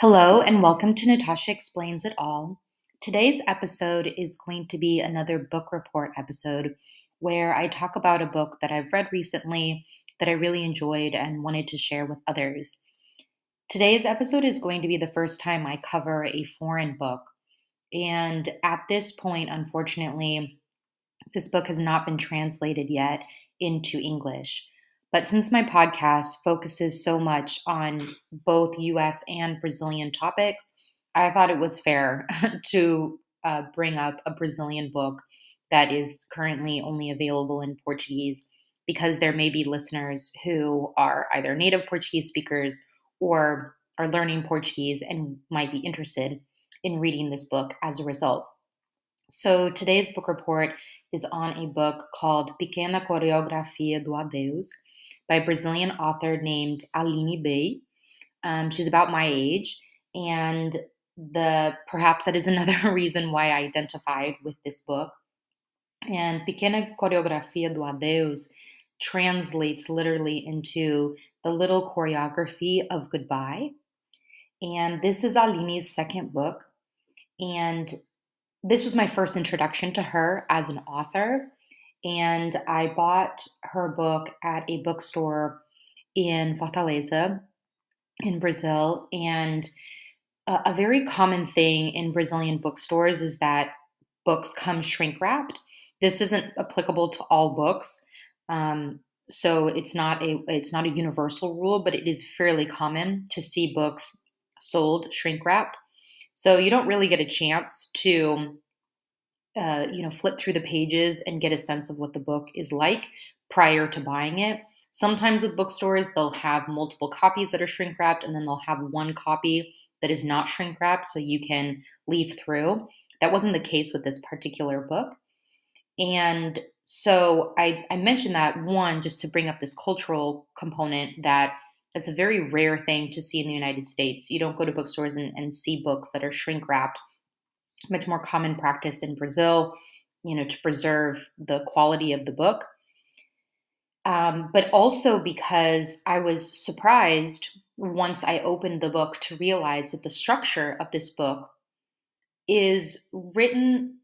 Hello, and welcome to Natasha Explains It All. Today's episode is going to be another book report episode where I talk about a book that I've read recently that I really enjoyed and wanted to share with others. Today's episode is going to be the first time I cover a foreign book. And at this point, unfortunately, this book has not been translated yet into English. But since my podcast focuses so much on both US and Brazilian topics, I thought it was fair to uh, bring up a Brazilian book that is currently only available in Portuguese because there may be listeners who are either native Portuguese speakers or are learning Portuguese and might be interested in reading this book as a result. So today's book report is on a book called Pequena Coreografia do Adeus by a Brazilian author named Aline Bei. Um, she's about my age, and the perhaps that is another reason why I identified with this book. And Pequena Coreografia do Adeus translates literally into the little choreography of goodbye. And this is Aline's second book. And this was my first introduction to her as an author and I bought her book at a bookstore in Fortaleza, in Brazil. And a, a very common thing in Brazilian bookstores is that books come shrink wrapped. This isn't applicable to all books. Um, so it's not a it's not a universal rule, but it is fairly common to see books sold shrink wrapped. So you don't really get a chance to uh, you know, flip through the pages and get a sense of what the book is like prior to buying it. Sometimes with bookstores, they'll have multiple copies that are shrink wrapped, and then they'll have one copy that is not shrink wrapped so you can leaf through. That wasn't the case with this particular book. And so I, I mentioned that one just to bring up this cultural component that it's a very rare thing to see in the United States. You don't go to bookstores and, and see books that are shrink wrapped much more common practice in Brazil, you know, to preserve the quality of the book. Um, but also because I was surprised once I opened the book to realize that the structure of this book is written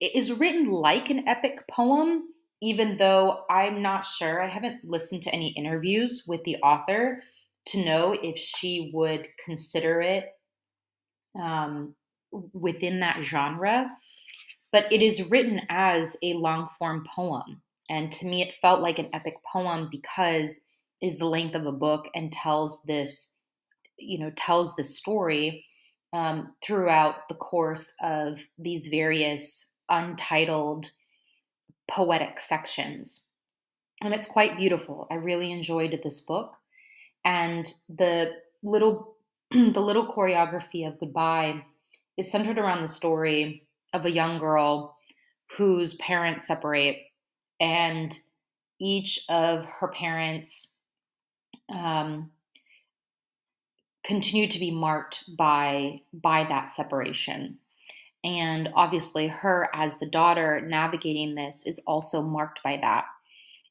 is written like an epic poem even though i'm not sure i haven't listened to any interviews with the author to know if she would consider it um, within that genre, but it is written as a long form poem. And to me, it felt like an epic poem because is the length of a book and tells this, you know, tells the story um, throughout the course of these various untitled poetic sections. And it's quite beautiful. I really enjoyed this book. And the little the little choreography of goodbye is centered around the story of a young girl whose parents separate, and each of her parents um, continue to be marked by by that separation. And obviously, her as the daughter navigating this is also marked by that.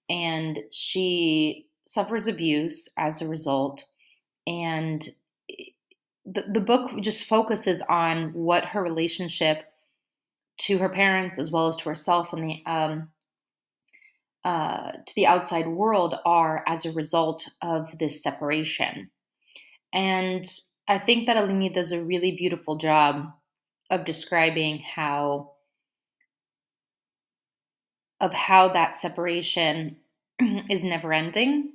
And she suffers abuse as a result. And the, the book just focuses on what her relationship to her parents as well as to herself and the um, uh, to the outside world are as a result of this separation. And I think that Aline does a really beautiful job of describing how of how that separation is never ending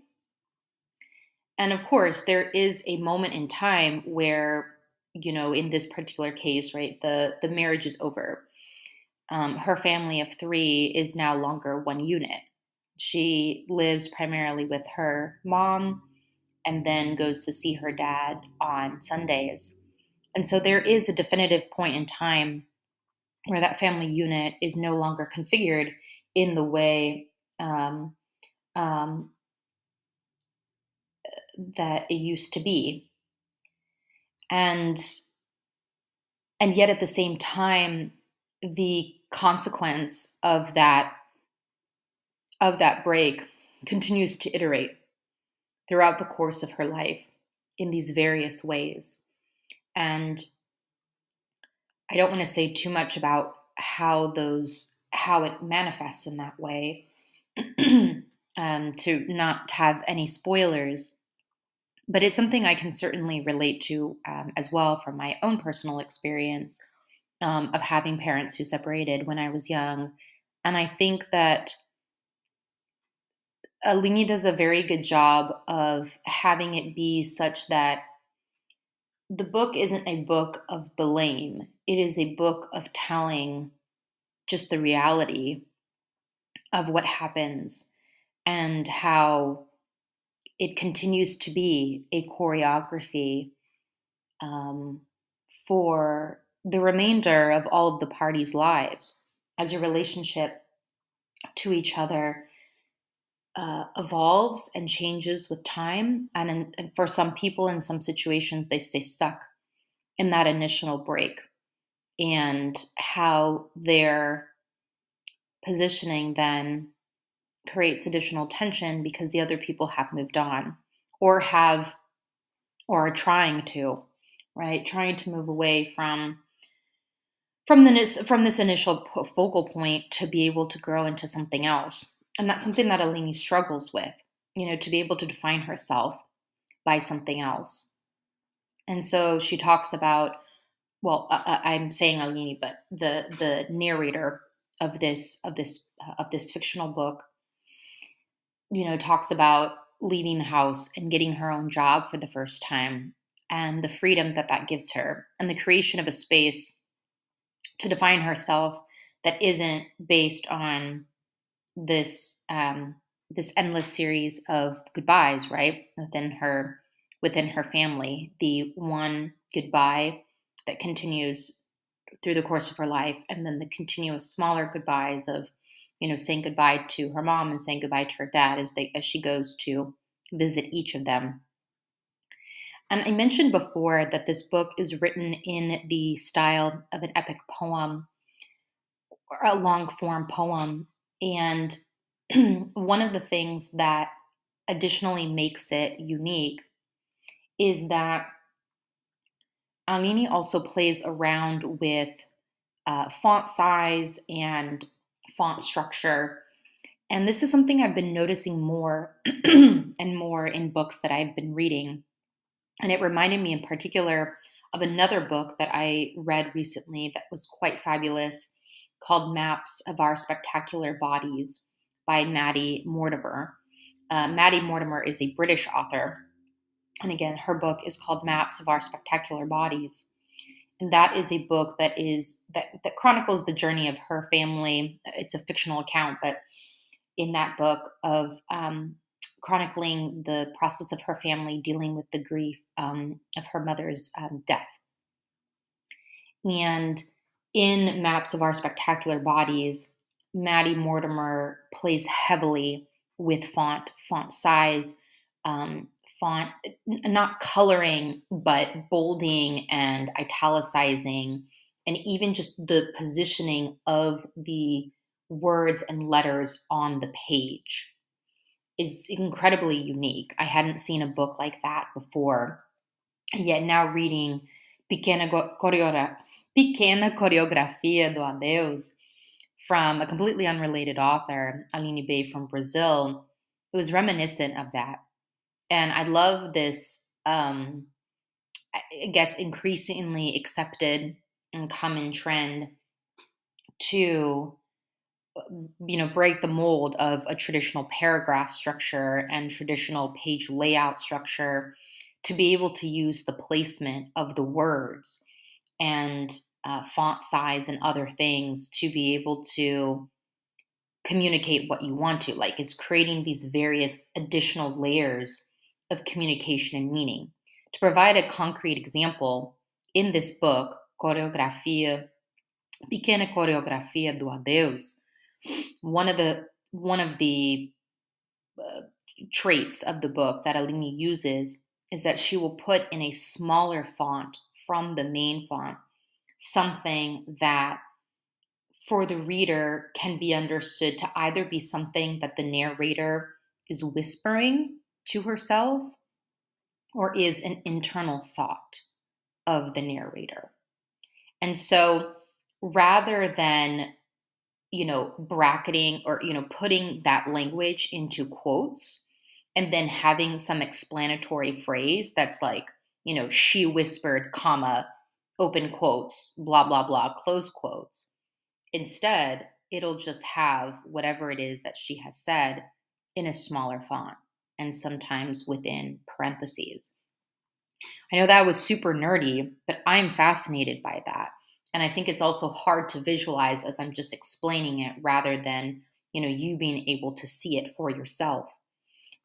and of course, there is a moment in time where, you know, in this particular case, right, the, the marriage is over. Um, her family of three is now longer one unit. She lives primarily with her mom and then goes to see her dad on Sundays. And so there is a definitive point in time where that family unit is no longer configured in the way um, um, that it used to be. And and yet at the same time the consequence of that of that break continues to iterate throughout the course of her life in these various ways. And I don't want to say too much about how those how it manifests in that way um, to not have any spoilers but it's something i can certainly relate to um, as well from my own personal experience um, of having parents who separated when i was young and i think that Aline does a very good job of having it be such that the book isn't a book of blame. It is a book of telling just the reality of what happens and how it continues to be a choreography um, for the remainder of all of the parties' lives as a relationship to each other uh, evolves and changes with time. And, in, and for some people, in some situations, they stay stuck in that initial break and how their positioning then creates additional tension because the other people have moved on or have or are trying to right trying to move away from from this from this initial focal point to be able to grow into something else and that's something that Aline struggles with, you know, to be able to define herself by something else. And so she talks about, well, uh, uh I'm saying Aline, but the the narrator of this of this uh, of this fictional book, you know, talks about leaving the house and getting her own job for the first time and the freedom that that gives her and the creation of a space to define herself that isn't based on this um, this endless series of goodbyes, right? Within her within her family, the one goodbye that continues through the course of her life, and then the continuous smaller goodbyes of, you know, saying goodbye to her mom and saying goodbye to her dad as they as she goes to visit each of them. And I mentioned before that this book is written in the style of an epic poem or a long form poem and one of the things that additionally makes it unique is that Aline also plays around with uh, font size and font structure. And this is something I've been noticing more and more in books that I've been reading. And it reminded me in particular of another book that I read recently that was quite fabulous called Maps of Our Spectacular Bodies by Maddie Mortimer. Uh, Maddie Mortimer is a British author. And again, her book is called Maps of Our Spectacular Bodies. And that is a book that is that, that chronicles the journey of her family. It's a fictional account, but in that book of um, chronicling the process of her family dealing with the grief um, of her mother's um, death. And in Maps of Our Spectacular Bodies, Maddie Mortimer plays heavily with font, font size, um, font, not coloring, but bolding and italicizing, and even just the positioning of the words and letters on the page is incredibly unique. I hadn't seen a book like that before. And yet now reading Pequena, Coreogra- Pequena Coreografia do Adeus from a completely unrelated author, Aline Bei from Brazil, it was reminiscent of that. And I love this, um, I guess, increasingly accepted and common trend to you know break the mold of a traditional paragraph structure and traditional page layout structure to be able to use the placement of the words and uh, font size and other things to be able to communicate what you want to. Like it's creating these various additional layers of communication and meaning. To provide a concrete example, in this book, Choreografia, Pequena Coreografia do Adeus, one of the one of the uh, traits of the book that Aline uses is that she will put in a smaller font from the main font something that for the reader can be understood to either be something that the narrator is whispering to herself or is an internal thought. of the narrator. And so rather than you know bracketing or you know putting that language into quotes and then having some explanatory phrase that's like you know she whispered comma open quotes blah blah blah close quotes instead it'll just have whatever it is that she has said in a smaller font and sometimes within parentheses I know that was super nerdy, but I'm fascinated by that. And I think it's also hard to visualize as I'm just explaining it rather than, you know, you being able to see it for yourself.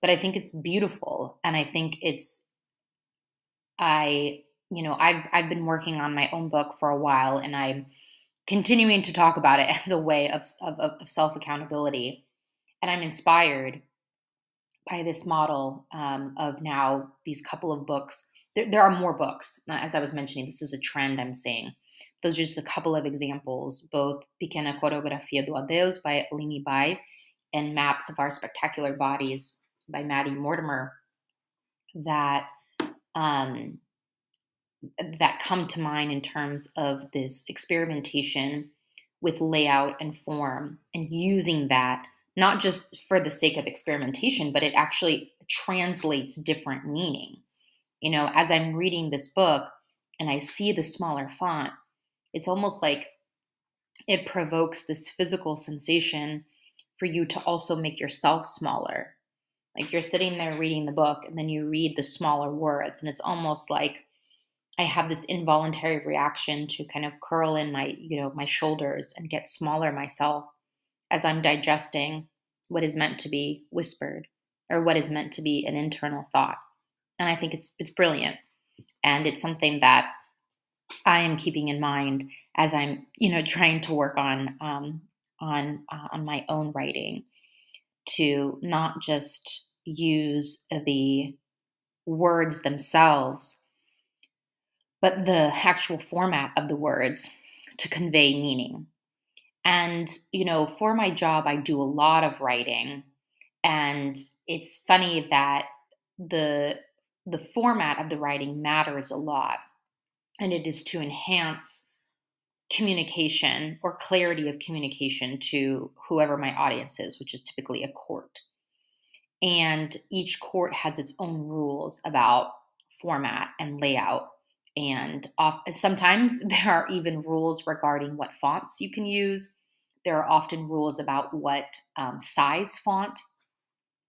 But I think it's beautiful and I think it's I, you know, I've I've been working on my own book for a while and I'm continuing to talk about it as a way of of, of self accountability. And I'm inspired by this model um, of now these couple of books there, there are more books. As I was mentioning, this is a trend I'm seeing. Those are just a couple of examples, both Pequena Coreografia do Adeus by Aline Bei and Maps of Our Spectacular Bodies by Maddie Mortimer that um, that come to mind in terms of this experimentation with layout and form and using that not just for the sake of experimentation, but it actually translates different meaning. You know, as I'm reading this book and I see the smaller font, it's almost like it provokes this physical sensation for you to also make yourself smaller. Like you're sitting there reading the book and then you read the smaller words, and it's almost like I have this involuntary reaction to kind of curl in my, you know, my shoulders and get smaller myself as I'm digesting what is meant to be whispered or what is meant to be an internal thought and I think it's it's brilliant, and it's something that I am keeping in mind as I'm you know trying to work on um, on uh, on my own writing to not just use the words themselves, but the actual format of the words to convey meaning. And, you know, for my job, I do a lot of writing. And it's funny that the the format of the writing matters a lot, and it is to enhance communication or clarity of communication to whoever my audience is, which is typically a court. And each court has its own rules about format and layout. And off, sometimes there are even rules regarding what fonts you can use. There are often rules about what um, size font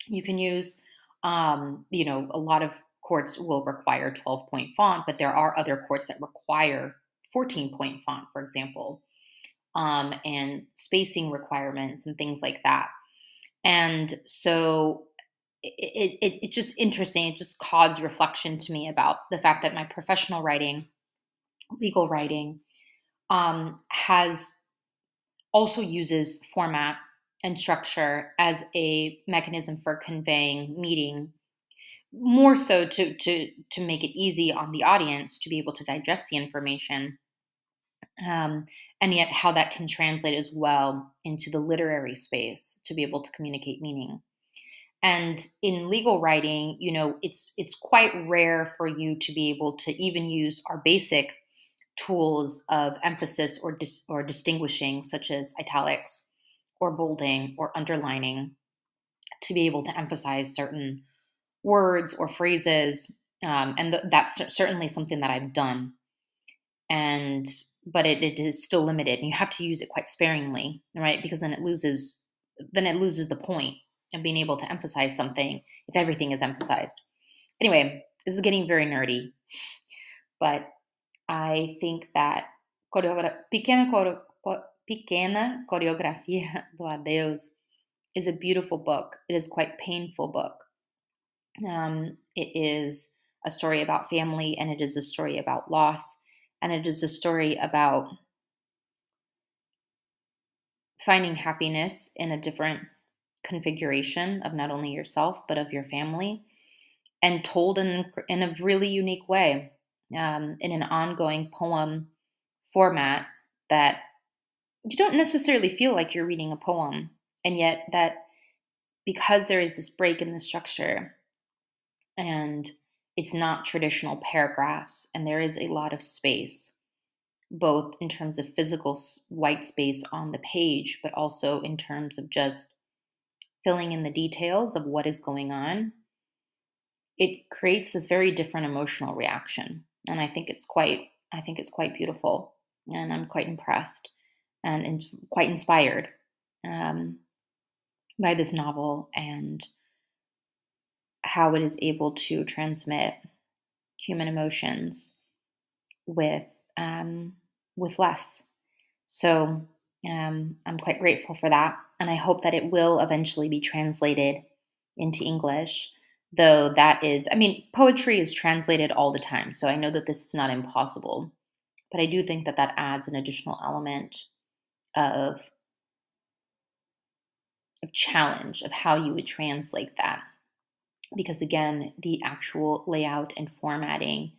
you can use. Um, you know, a lot of courts will require 12 point font, but there are other courts that require 14 point font, for example, um, and spacing requirements and things like that. And so it, it, it's just interesting. It just caused reflection to me about the fact that my professional writing, legal writing, um, has also uses format and structure as a mechanism for conveying meaning more so to to to make it easy on the audience to be able to digest the information um, and yet how that can translate as well into the literary space to be able to communicate meaning and in legal writing you know it's it's quite rare for you to be able to even use our basic tools of emphasis or dis, or distinguishing such as italics or bolding or underlining to be able to emphasize certain words or phrases. Um, and th- that's certainly something that I've done. And but it, it is still limited, and you have to use it quite sparingly, right? Because then it loses then it loses the point of being able to emphasize something if everything is emphasized. Anyway, this is getting very nerdy, but I think that pequena, pequena coreografia do adeus is a beautiful book. It is quite painful book. Um, it is a story about family and it is a story about loss and it is a story about finding happiness in a different configuration of not only yourself but of your family and told in, in a really unique way um, in an ongoing poem format that you don't necessarily feel like you're reading a poem and yet that because there is this break in the structure and it's not traditional paragraphs, and there is a lot of space, both in terms of physical white space on the page, but also in terms of just filling in the details of what is going on. It creates this very different emotional reaction, and I think it's quite I think it's quite beautiful, and I'm quite impressed and, and quite inspired um, by this novel and how it is able to transmit human emotions with um, with less. So um, I'm quite grateful for that, and I hope that it will eventually be translated into English. Though that is, I mean, poetry is translated all the time, so I know that this is not impossible. But I do think that that adds an additional element of of challenge of how you would translate that because again, the actual layout and formatting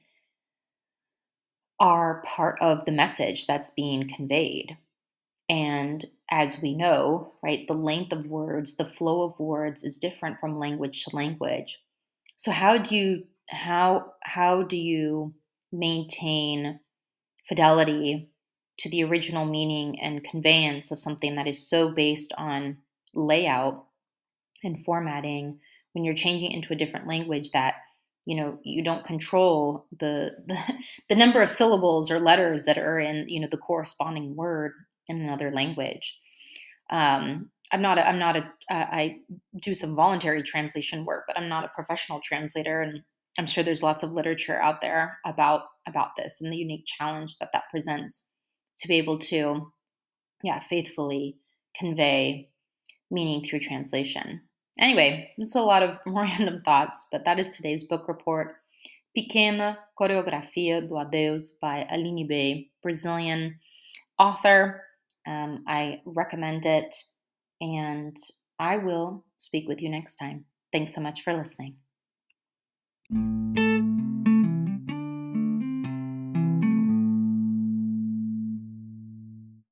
are part of the message that's being conveyed. And as we know, right, the length of words, the flow of words is different from language to language. So how do you how how do you maintain fidelity to the original meaning and conveyance of something that is so based on layout and formatting when you're changing into a different language that you know you don't control the, the the number of syllables or letters that are in you know the corresponding word in another language um, i'm not a, i'm not a uh, I do some voluntary translation work but i'm not a professional translator and i'm sure there's lots of literature out there about about this and the unique challenge that that presents to be able to yeah faithfully convey meaning through translation Anyway, it's a lot of random thoughts, but that is today's book report. Pequena Coreografia do Adeus by Aline Bei, Brazilian author. Um, I recommend it, and I will speak with you next time. Thanks so much for listening.